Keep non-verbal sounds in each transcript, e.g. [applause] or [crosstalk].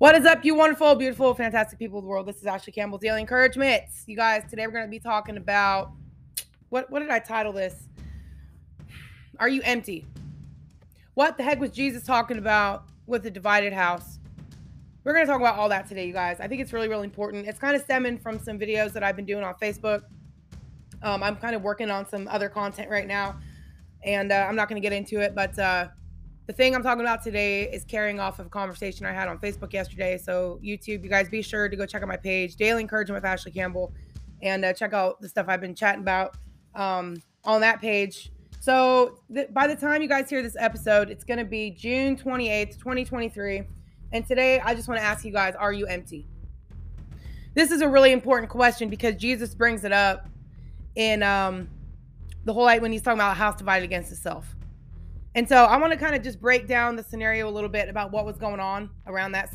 What is up, you wonderful, beautiful, fantastic people of the world? This is Ashley Campbell Daily Encouragement. You guys, today we're going to be talking about what what did I title this? Are you empty? What the heck was Jesus talking about with the divided house? We're going to talk about all that today, you guys. I think it's really, really important. It's kind of stemming from some videos that I've been doing on Facebook. Um, I'm kind of working on some other content right now, and uh, I'm not going to get into it, but uh, the thing I'm talking about today is carrying off of a conversation I had on Facebook yesterday. So, YouTube, you guys be sure to go check out my page, Daily Encouragement with Ashley Campbell, and uh, check out the stuff I've been chatting about um, on that page. So, th- by the time you guys hear this episode, it's going to be June 28th, 2023. And today, I just want to ask you guys are you empty? This is a really important question because Jesus brings it up in um, the whole light when he's talking about a house divided against itself. And so I want to kind of just break down the scenario a little bit about what was going on around that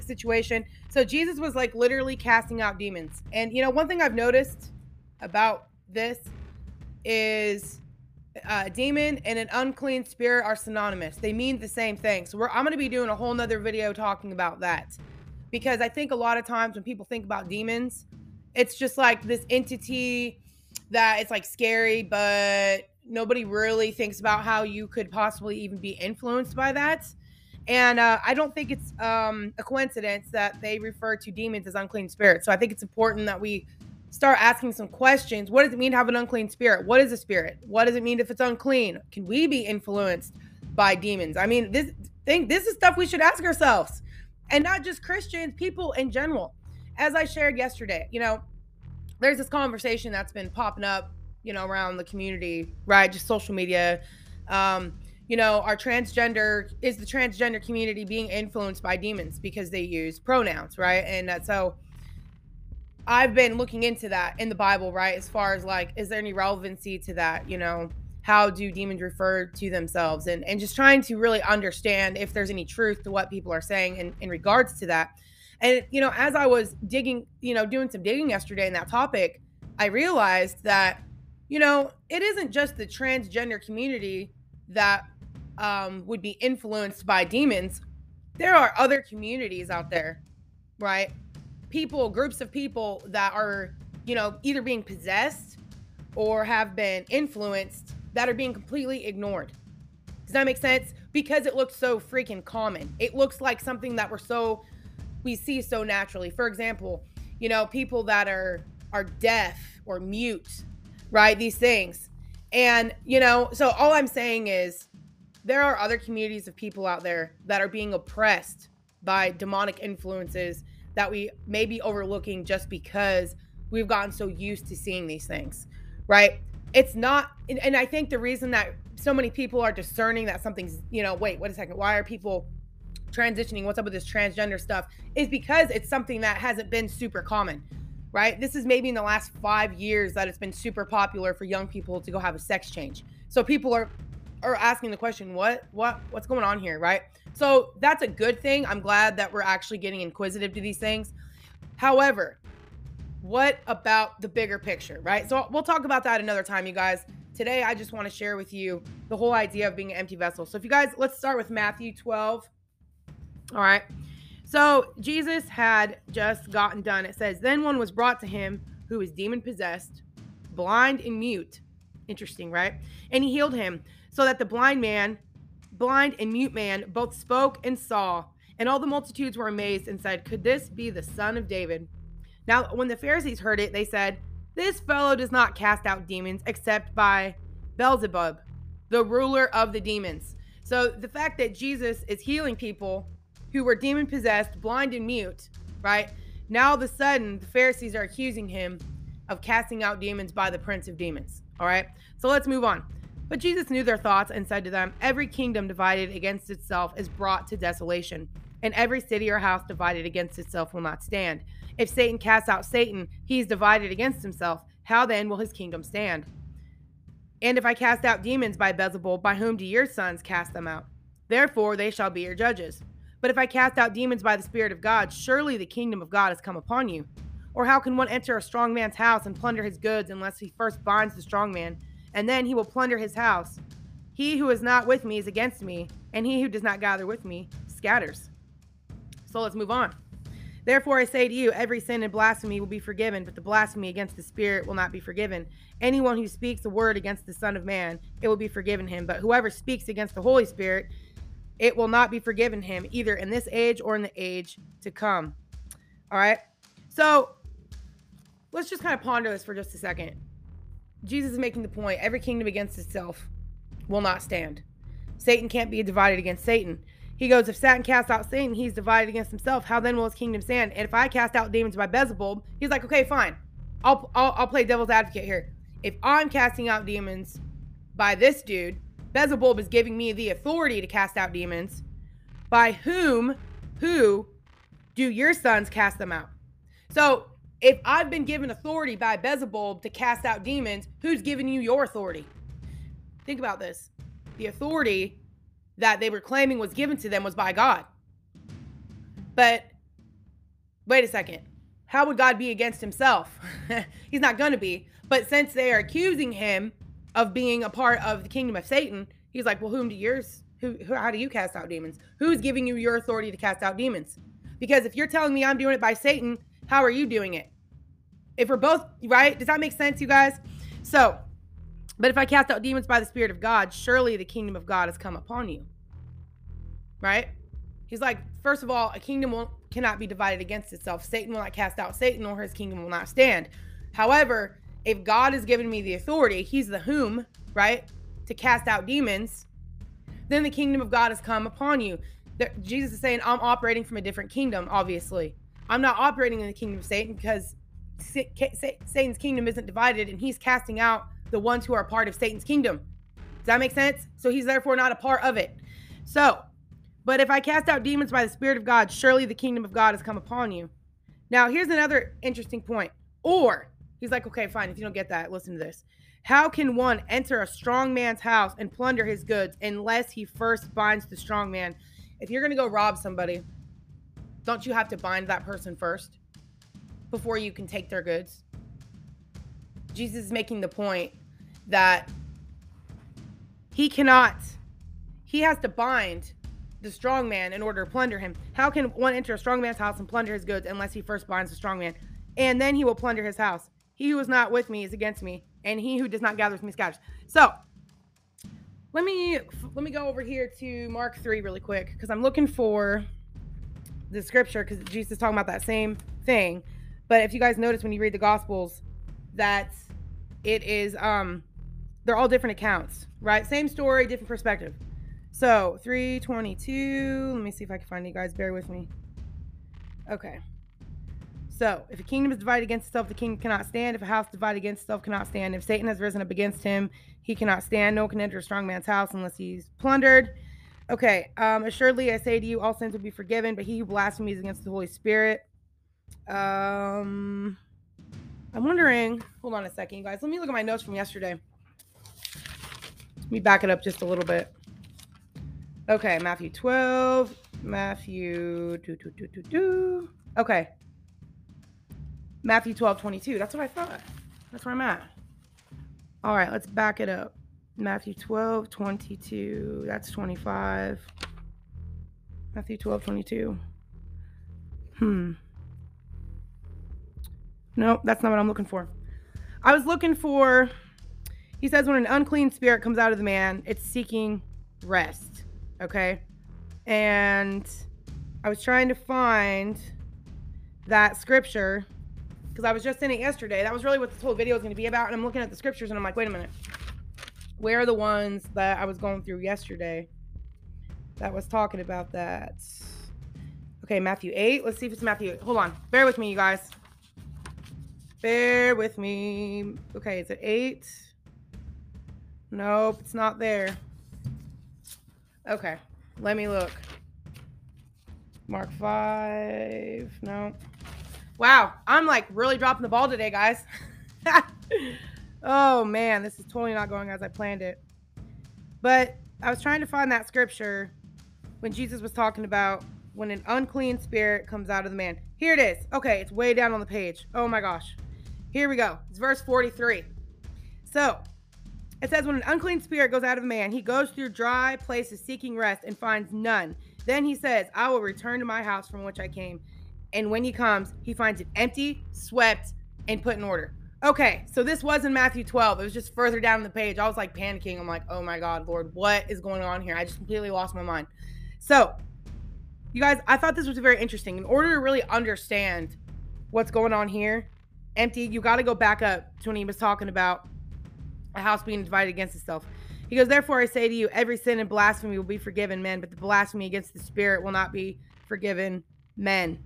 situation. So Jesus was like literally casting out demons. And you know, one thing I've noticed about this is a demon and an unclean spirit are synonymous. They mean the same thing. So I'm going to be doing a whole nother video talking about that. Because I think a lot of times when people think about demons, it's just like this entity that it's like scary, but nobody really thinks about how you could possibly even be influenced by that. And uh, I don't think it's um, a coincidence that they refer to demons as unclean spirits. So I think it's important that we start asking some questions. What does it mean to have an unclean spirit? What is a spirit? What does it mean if it's unclean? Can we be influenced by demons? I mean, this thing, this is stuff we should ask ourselves, and not just Christians, people in general. As I shared yesterday, you know, there's this conversation that's been popping up you know, around the community, right? Just social media. Um, you know, our transgender is the transgender community being influenced by demons because they use pronouns, right? And uh, so I've been looking into that in the Bible, right? As far as like, is there any relevancy to that? You know, how do demons refer to themselves? And and just trying to really understand if there's any truth to what people are saying in, in regards to that. And you know, as I was digging, you know, doing some digging yesterday in that topic, I realized that you know, it isn't just the transgender community that um, would be influenced by demons. There are other communities out there, right? People, groups of people that are, you know, either being possessed or have been influenced that are being completely ignored. Does that make sense? Because it looks so freaking common. It looks like something that we're so we see so naturally. For example, you know, people that are are deaf or mute right? These things. And, you know, so all I'm saying is there are other communities of people out there that are being oppressed by demonic influences that we may be overlooking just because we've gotten so used to seeing these things, right? It's not, and I think the reason that so many people are discerning that something's, you know, wait, wait a second, why are people transitioning? What's up with this transgender stuff? Is because it's something that hasn't been super common right? This is maybe in the last five years that it's been super popular for young people to go have a sex change. So people are are asking the question, what what what's going on here, right? So that's a good thing. I'm glad that we're actually getting inquisitive to these things. However, what about the bigger picture, right? So we'll talk about that another time, you guys. Today, I just want to share with you the whole idea of being an empty vessel. So if you guys, let's start with Matthew 12. All right. So Jesus had just gotten done. It says, Then one was brought to him who was demon possessed, blind and mute. Interesting, right? And he healed him, so that the blind man, blind and mute man, both spoke and saw. And all the multitudes were amazed and said, Could this be the son of David? Now, when the Pharisees heard it, they said, This fellow does not cast out demons except by Beelzebub, the ruler of the demons. So the fact that Jesus is healing people who were demon possessed, blind and mute, right? Now all of a sudden, the Pharisees are accusing him of casting out demons by the prince of demons. All right. So let's move on. But Jesus knew their thoughts and said to them, Every kingdom divided against itself is brought to desolation, and every city or house divided against itself will not stand. If Satan casts out Satan, he is divided against himself. How then will his kingdom stand? And if I cast out demons by Beelzebul, by whom do your sons cast them out? Therefore they shall be your judges. But if I cast out demons by the Spirit of God, surely the kingdom of God has come upon you. Or how can one enter a strong man's house and plunder his goods unless he first binds the strong man, and then he will plunder his house? He who is not with me is against me, and he who does not gather with me scatters. So let's move on. Therefore, I say to you, every sin and blasphemy will be forgiven, but the blasphemy against the Spirit will not be forgiven. Anyone who speaks a word against the Son of Man, it will be forgiven him. But whoever speaks against the Holy Spirit, it will not be forgiven him, either in this age or in the age to come. All right. So let's just kind of ponder this for just a second. Jesus is making the point every kingdom against itself will not stand. Satan can't be divided against Satan. He goes, if Satan casts out Satan, he's divided against himself. How then will his kingdom stand? And if I cast out demons by Beelzebub, he's like, okay, fine. I'll, I'll, I'll play devil's advocate here. If I'm casting out demons by this dude, Beelzebub is giving me the authority to cast out demons. By whom, who do your sons cast them out? So if I've been given authority by Beelzebub to cast out demons, who's giving you your authority? Think about this. The authority that they were claiming was given to them was by God. But wait a second. How would God be against himself? [laughs] He's not going to be. But since they are accusing him of being a part of the kingdom of Satan, he's like, well, whom do yours? Who, who, how do you cast out demons? Who's giving you your authority to cast out demons? Because if you're telling me I'm doing it by Satan, how are you doing it? If we're both right, does that make sense, you guys? So, but if I cast out demons by the Spirit of God, surely the kingdom of God has come upon you. Right? He's like, first of all, a kingdom will, cannot be divided against itself. Satan will not cast out Satan, or his kingdom will not stand. However, if God has given me the authority, he's the whom, right, to cast out demons, then the kingdom of God has come upon you. Jesus is saying, I'm operating from a different kingdom, obviously. I'm not operating in the kingdom of Satan because Satan's kingdom isn't divided and he's casting out the ones who are part of Satan's kingdom. Does that make sense? So he's therefore not a part of it. So, but if I cast out demons by the Spirit of God, surely the kingdom of God has come upon you. Now, here's another interesting point. Or, he's like, okay, fine. If you don't get that, listen to this. How can one enter a strong man's house and plunder his goods unless he first binds the strong man? If you're going to go rob somebody, don't you have to bind that person first before you can take their goods? Jesus is making the point that he cannot, he has to bind the strong man in order to plunder him. How can one enter a strong man's house and plunder his goods unless he first binds the strong man? And then he will plunder his house. He who is not with me is against me, and he who does not gather with me scatters. So let me let me go over here to Mark 3 really quick because I'm looking for the scripture because Jesus is talking about that same thing. But if you guys notice when you read the gospels that it is um they're all different accounts, right? Same story, different perspective. So 322. Let me see if I can find you guys. Bear with me. Okay. So, if a kingdom is divided against itself, the king cannot stand. If a house divided against itself cannot stand. If Satan has risen up against him, he cannot stand. No one can enter a strong man's house unless he's plundered. Okay. Um, assuredly, I say to you, all sins will be forgiven, but he who blasphemes against the Holy Spirit. Um, I'm wondering. Hold on a second, you guys. Let me look at my notes from yesterday. Let me back it up just a little bit. Okay, Matthew 12, Matthew. Doo, doo, doo, doo, doo. Okay. Matthew 12, 22. That's what I thought. That's where I'm at. All right, let's back it up. Matthew 12, 22. That's 25. Matthew 12, 22. Hmm. Nope, that's not what I'm looking for. I was looking for, he says, when an unclean spirit comes out of the man, it's seeking rest. Okay. And I was trying to find that scripture because I was just in it yesterday. That was really what this whole video is going to be about. And I'm looking at the scriptures and I'm like, wait a minute. Where are the ones that I was going through yesterday that was talking about that? Okay, Matthew 8. Let's see if it's Matthew 8. Hold on. Bear with me, you guys. Bear with me. Okay, is it 8? Nope, it's not there. Okay, let me look. Mark 5. No. Wow, I'm like really dropping the ball today, guys. [laughs] oh man, this is totally not going as I planned it. But I was trying to find that scripture when Jesus was talking about when an unclean spirit comes out of the man. Here it is. Okay, it's way down on the page. Oh my gosh. Here we go. It's verse 43. So it says, When an unclean spirit goes out of a man, he goes through dry places seeking rest and finds none. Then he says, I will return to my house from which I came. And when he comes, he finds it empty, swept, and put in order. Okay, so this was in Matthew 12. It was just further down the page. I was like panicking. I'm like, oh my God, Lord, what is going on here? I just completely lost my mind. So, you guys, I thought this was very interesting. In order to really understand what's going on here, empty, you got to go back up to when he was talking about a house being divided against itself. He goes, Therefore, I say to you, every sin and blasphemy will be forgiven men, but the blasphemy against the Spirit will not be forgiven men.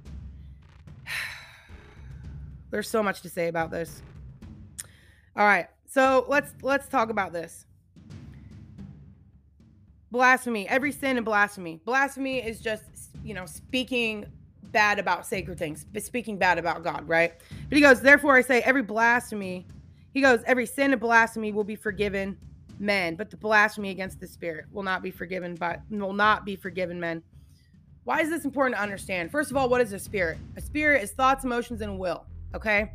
[sighs] There's so much to say about this. All right, so let's let's talk about this. Blasphemy, every sin and blasphemy. Blasphemy is just you know speaking bad about sacred things, speaking bad about God, right? But he goes, therefore I say, every blasphemy. He goes, every sin and blasphemy will be forgiven men, but the blasphemy against the spirit will not be forgiven by will not be forgiven men. Why is this important to understand? First of all, what is a spirit? A spirit is thoughts, emotions, and will. Okay.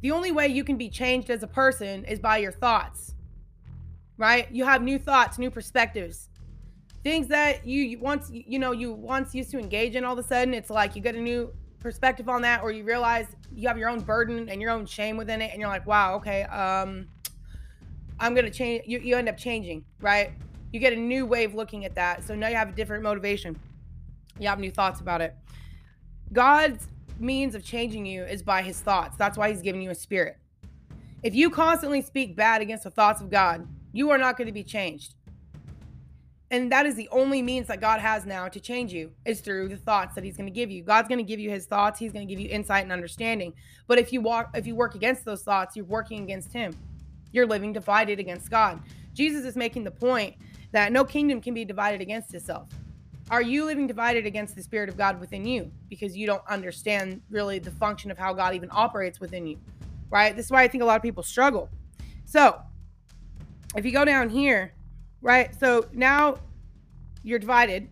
The only way you can be changed as a person is by your thoughts. Right? You have new thoughts, new perspectives. Things that you once you know you once used to engage in all of a sudden it's like you get a new perspective on that or you realize you have your own burden and your own shame within it and you're like, "Wow, okay, um I'm to change. You, you end up changing, right? You get a new way of looking at that. So now you have a different motivation. You have new thoughts about it. God's means of changing you is by his thoughts. That's why he's giving you a spirit. If you constantly speak bad against the thoughts of God, you are not going to be changed. And that is the only means that God has now to change you is through the thoughts that he's going to give you. God's going to give you his thoughts. He's going to give you insight and understanding. But if you walk if you work against those thoughts, you're working against him. You're living divided against God. Jesus is making the point that no kingdom can be divided against itself. Are you living divided against the Spirit of God within you because you don't understand really the function of how God even operates within you? Right? This is why I think a lot of people struggle. So, if you go down here, right? So now you're divided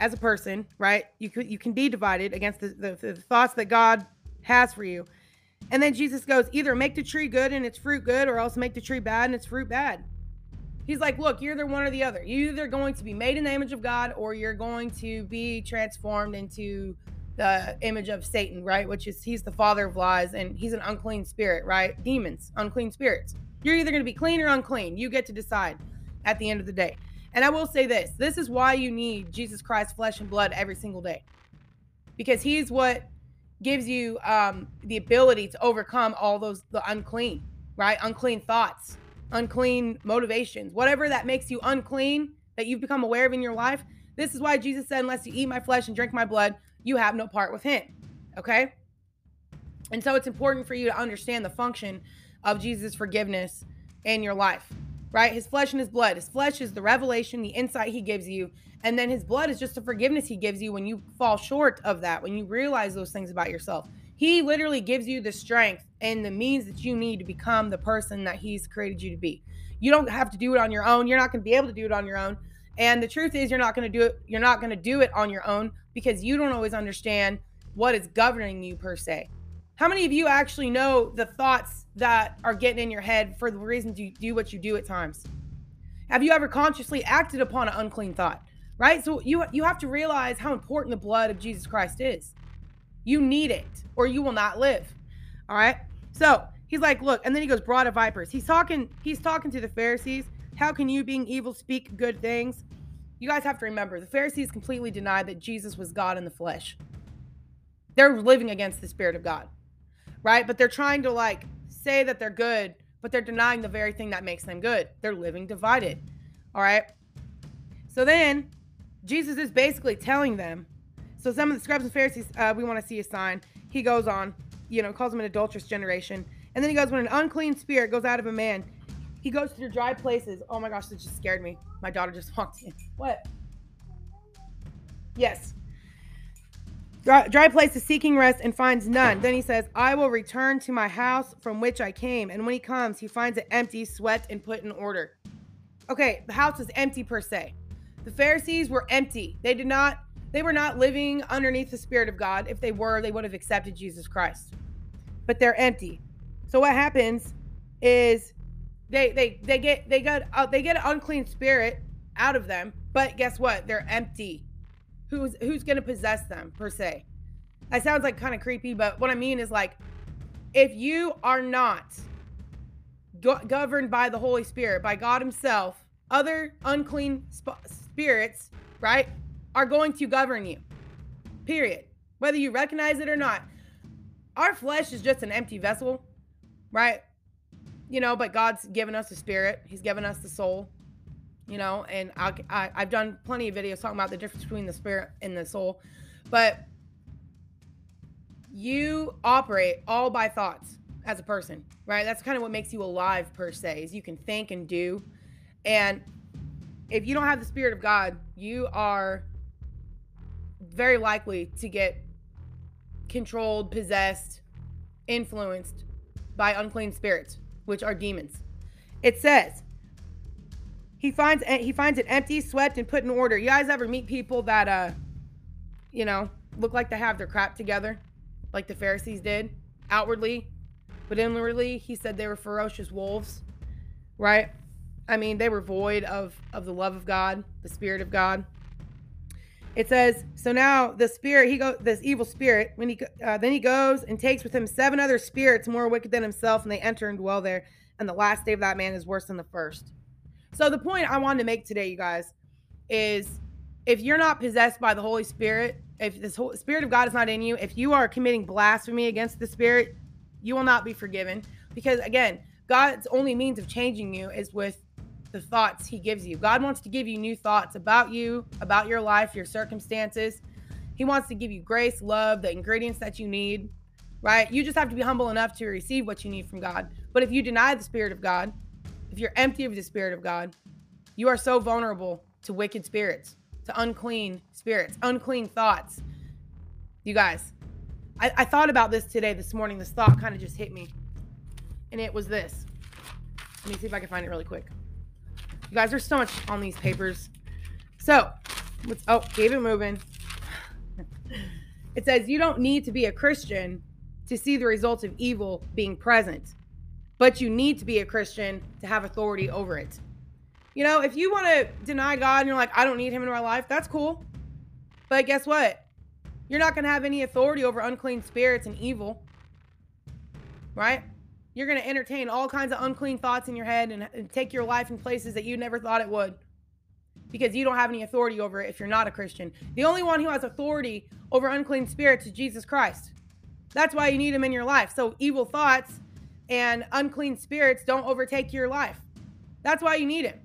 as a person, right? You could you can be divided against the, the, the thoughts that God has for you. And then Jesus goes, either make the tree good and its fruit good, or else make the tree bad and its fruit bad. He's like, look, you're either one or the other. You're either going to be made in the image of God, or you're going to be transformed into the image of Satan, right? Which is he's the father of lies and he's an unclean spirit, right? Demons, unclean spirits. You're either going to be clean or unclean. You get to decide at the end of the day. And I will say this this is why you need Jesus Christ, flesh and blood, every single day. Because he's what gives you um, the ability to overcome all those the unclean, right? Unclean thoughts, unclean motivations, whatever that makes you unclean that you've become aware of in your life. This is why Jesus said, "Unless you eat my flesh and drink my blood, you have no part with Him." Okay. And so it's important for you to understand the function of Jesus' forgiveness in your life, right? His flesh and his blood. His flesh is the revelation, the insight he gives you, and then his blood is just the forgiveness he gives you when you fall short of that, when you realize those things about yourself. He literally gives you the strength and the means that you need to become the person that he's created you to be. You don't have to do it on your own. You're not going to be able to do it on your own. And the truth is you're not going to do it you're not going to do it on your own because you don't always understand what is governing you per se. How many of you actually know the thoughts that are getting in your head for the reasons you do what you do at times? Have you ever consciously acted upon an unclean thought? right? So you you have to realize how important the blood of Jesus Christ is. You need it, or you will not live. All right. So he's like, look, and then he goes, brood of vipers. He's talking. He's talking to the Pharisees. How can you, being evil, speak good things? You guys have to remember, the Pharisees completely denied that Jesus was God in the flesh. They're living against the Spirit of God, right? But they're trying to like say that they're good, but they're denying the very thing that makes them good. They're living divided. All right. So then Jesus is basically telling them. So some of the scribes and Pharisees, uh, we want to see a sign. He goes on, you know, calls them an adulterous generation. And then he goes, when an unclean spirit goes out of a man, he goes through dry places. Oh my gosh, this just scared me. My daughter just [laughs] walked in. What? Yes. Dry, dry places seeking rest and finds none. Then he says, I will return to my house from which I came. And when he comes, he finds it empty, swept, and put in order. Okay, the house is empty per se. The Pharisees were empty. They did not they were not living underneath the spirit of God. If they were, they would have accepted Jesus Christ. But they're empty. So what happens is they they they get they got uh, they get an unclean spirit out of them, but guess what? They're empty. who's who's going to possess them per se. That sounds like kind of creepy, but what I mean is like if you are not go- governed by the Holy Spirit, by God himself, other unclean sp- spirits, right, are going to govern you. Period. Whether you recognize it or not. Our flesh is just an empty vessel, right? You know, but God's given us a spirit. He's given us the soul you know, and I, I, I've done plenty of videos talking about the difference between the spirit and the soul, but you operate all by thoughts as a person, right? That's kind of what makes you alive per se, is you can think and do. And if you don't have the spirit of God, you are very likely to get controlled, possessed, influenced by unclean spirits, which are demons. It says, he finds he finds it empty, swept, and put in order. You guys ever meet people that uh, you know, look like they have their crap together, like the Pharisees did, outwardly, but inwardly, he said they were ferocious wolves, right? I mean, they were void of of the love of God, the Spirit of God. It says, so now the spirit, he goes, this evil spirit, when he uh, then he goes and takes with him seven other spirits more wicked than himself, and they enter and dwell there. And the last day of that man is worse than the first. So the point I wanted to make today, you guys, is if you're not possessed by the Holy Spirit, if the Spirit of God is not in you, if you are committing blasphemy against the Spirit, you will not be forgiven. Because again, God's only means of changing you is with the thoughts He gives you. God wants to give you new thoughts about you, about your life, your circumstances. He wants to give you grace, love, the ingredients that you need, right? You just have to be humble enough to receive what you need from God. But if you deny the Spirit of God, if you're empty of the Spirit of God, you are so vulnerable to wicked spirits, to unclean spirits, unclean thoughts. You guys, I, I thought about this today, this morning. This thought kind of just hit me. And it was this. Let me see if I can find it really quick. You guys, there's so much on these papers. So, let's, oh, keep it moving. it says, You don't need to be a Christian to see the results of evil being present but you need to be a Christian to have authority over it. You know, if you want to deny God and you're like, I don't need him in my life, that's cool. But guess what? You're not going to have any authority over unclean spirits and evil, right? You're going to entertain all kinds of unclean thoughts in your head and, and take your life in places that you never thought it would because you don't have any authority over it if you're not a Christian. The only one who has authority over unclean spirits is Jesus Christ. That's why you need him in your life. So evil thoughts and unclean spirits don't overtake your life. That's why you need him.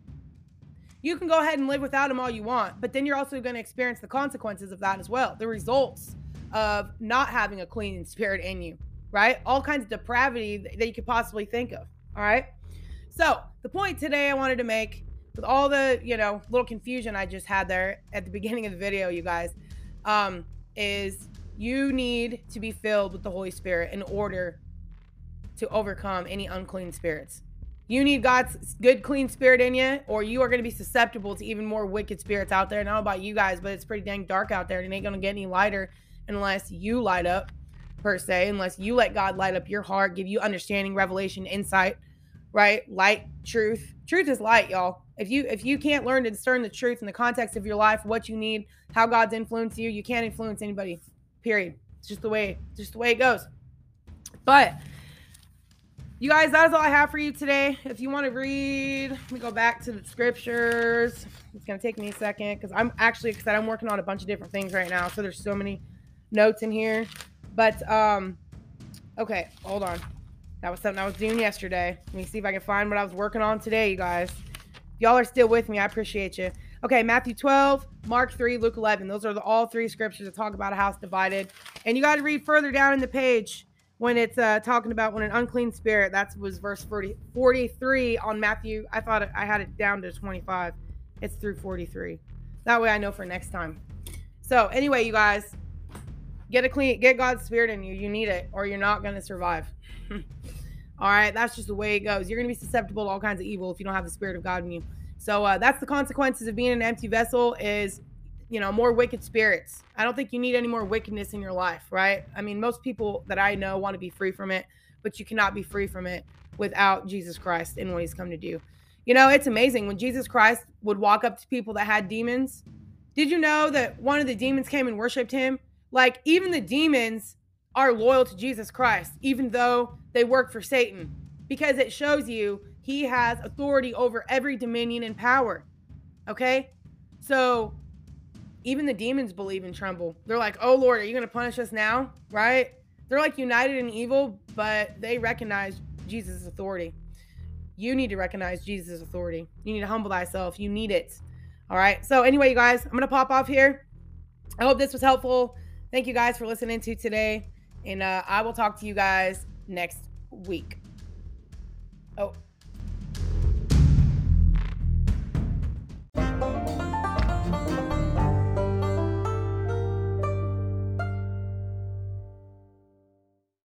You can go ahead and live without him all you want, but then you're also going to experience the consequences of that as well. The results of not having a clean spirit in you, right? All kinds of depravity that you could possibly think of. All right. So, the point today I wanted to make with all the, you know, little confusion I just had there at the beginning of the video, you guys, um, is you need to be filled with the Holy Spirit in order to overcome any unclean spirits. You need God's good, clean spirit in you, or you are going to be susceptible to even more wicked spirits out there. I don't know about you guys, but it's pretty dang dark out there. And it ain't going to get any lighter unless you light up, per se, unless you let God light up your heart, give you understanding, revelation, insight, right? Light, truth. Truth is light, y'all. If you if you can't learn to discern the truth in the context of your life, what you need, how God's influenced you, you can't influence anybody. Period. It's just the way, just the way it goes. But you guys, that is all I have for you today. If you want to read, let me go back to the scriptures. It's going to take me a second because I'm actually excited. I'm working on a bunch of different things right now. So there's so many notes in here. But, um, okay, hold on. That was something I was doing yesterday. Let me see if I can find what I was working on today, you guys. Y'all are still with me. I appreciate you. Okay, Matthew 12, Mark 3, Luke 11. Those are the all three scriptures that talk about a house divided. And you got to read further down in the page when it's uh, talking about when an unclean spirit that was verse 40, 43 on matthew i thought i had it down to 25 it's through 43 that way i know for next time so anyway you guys get a clean get god's spirit in you you need it or you're not going to survive [laughs] all right that's just the way it goes you're going to be susceptible to all kinds of evil if you don't have the spirit of god in you so uh, that's the consequences of being an empty vessel is you know, more wicked spirits. I don't think you need any more wickedness in your life, right? I mean, most people that I know want to be free from it, but you cannot be free from it without Jesus Christ and what he's come to do. You know, it's amazing when Jesus Christ would walk up to people that had demons, Did you know that one of the demons came and worshiped him? Like, even the demons are loyal to Jesus Christ, even though they work for Satan, because it shows you he has authority over every dominion and power. Okay? So, even the demons believe and tremble. They're like, oh Lord, are you going to punish us now? Right? They're like united in evil, but they recognize Jesus' authority. You need to recognize Jesus' authority. You need to humble thyself. You need it. All right. So, anyway, you guys, I'm going to pop off here. I hope this was helpful. Thank you guys for listening to today. And uh, I will talk to you guys next week.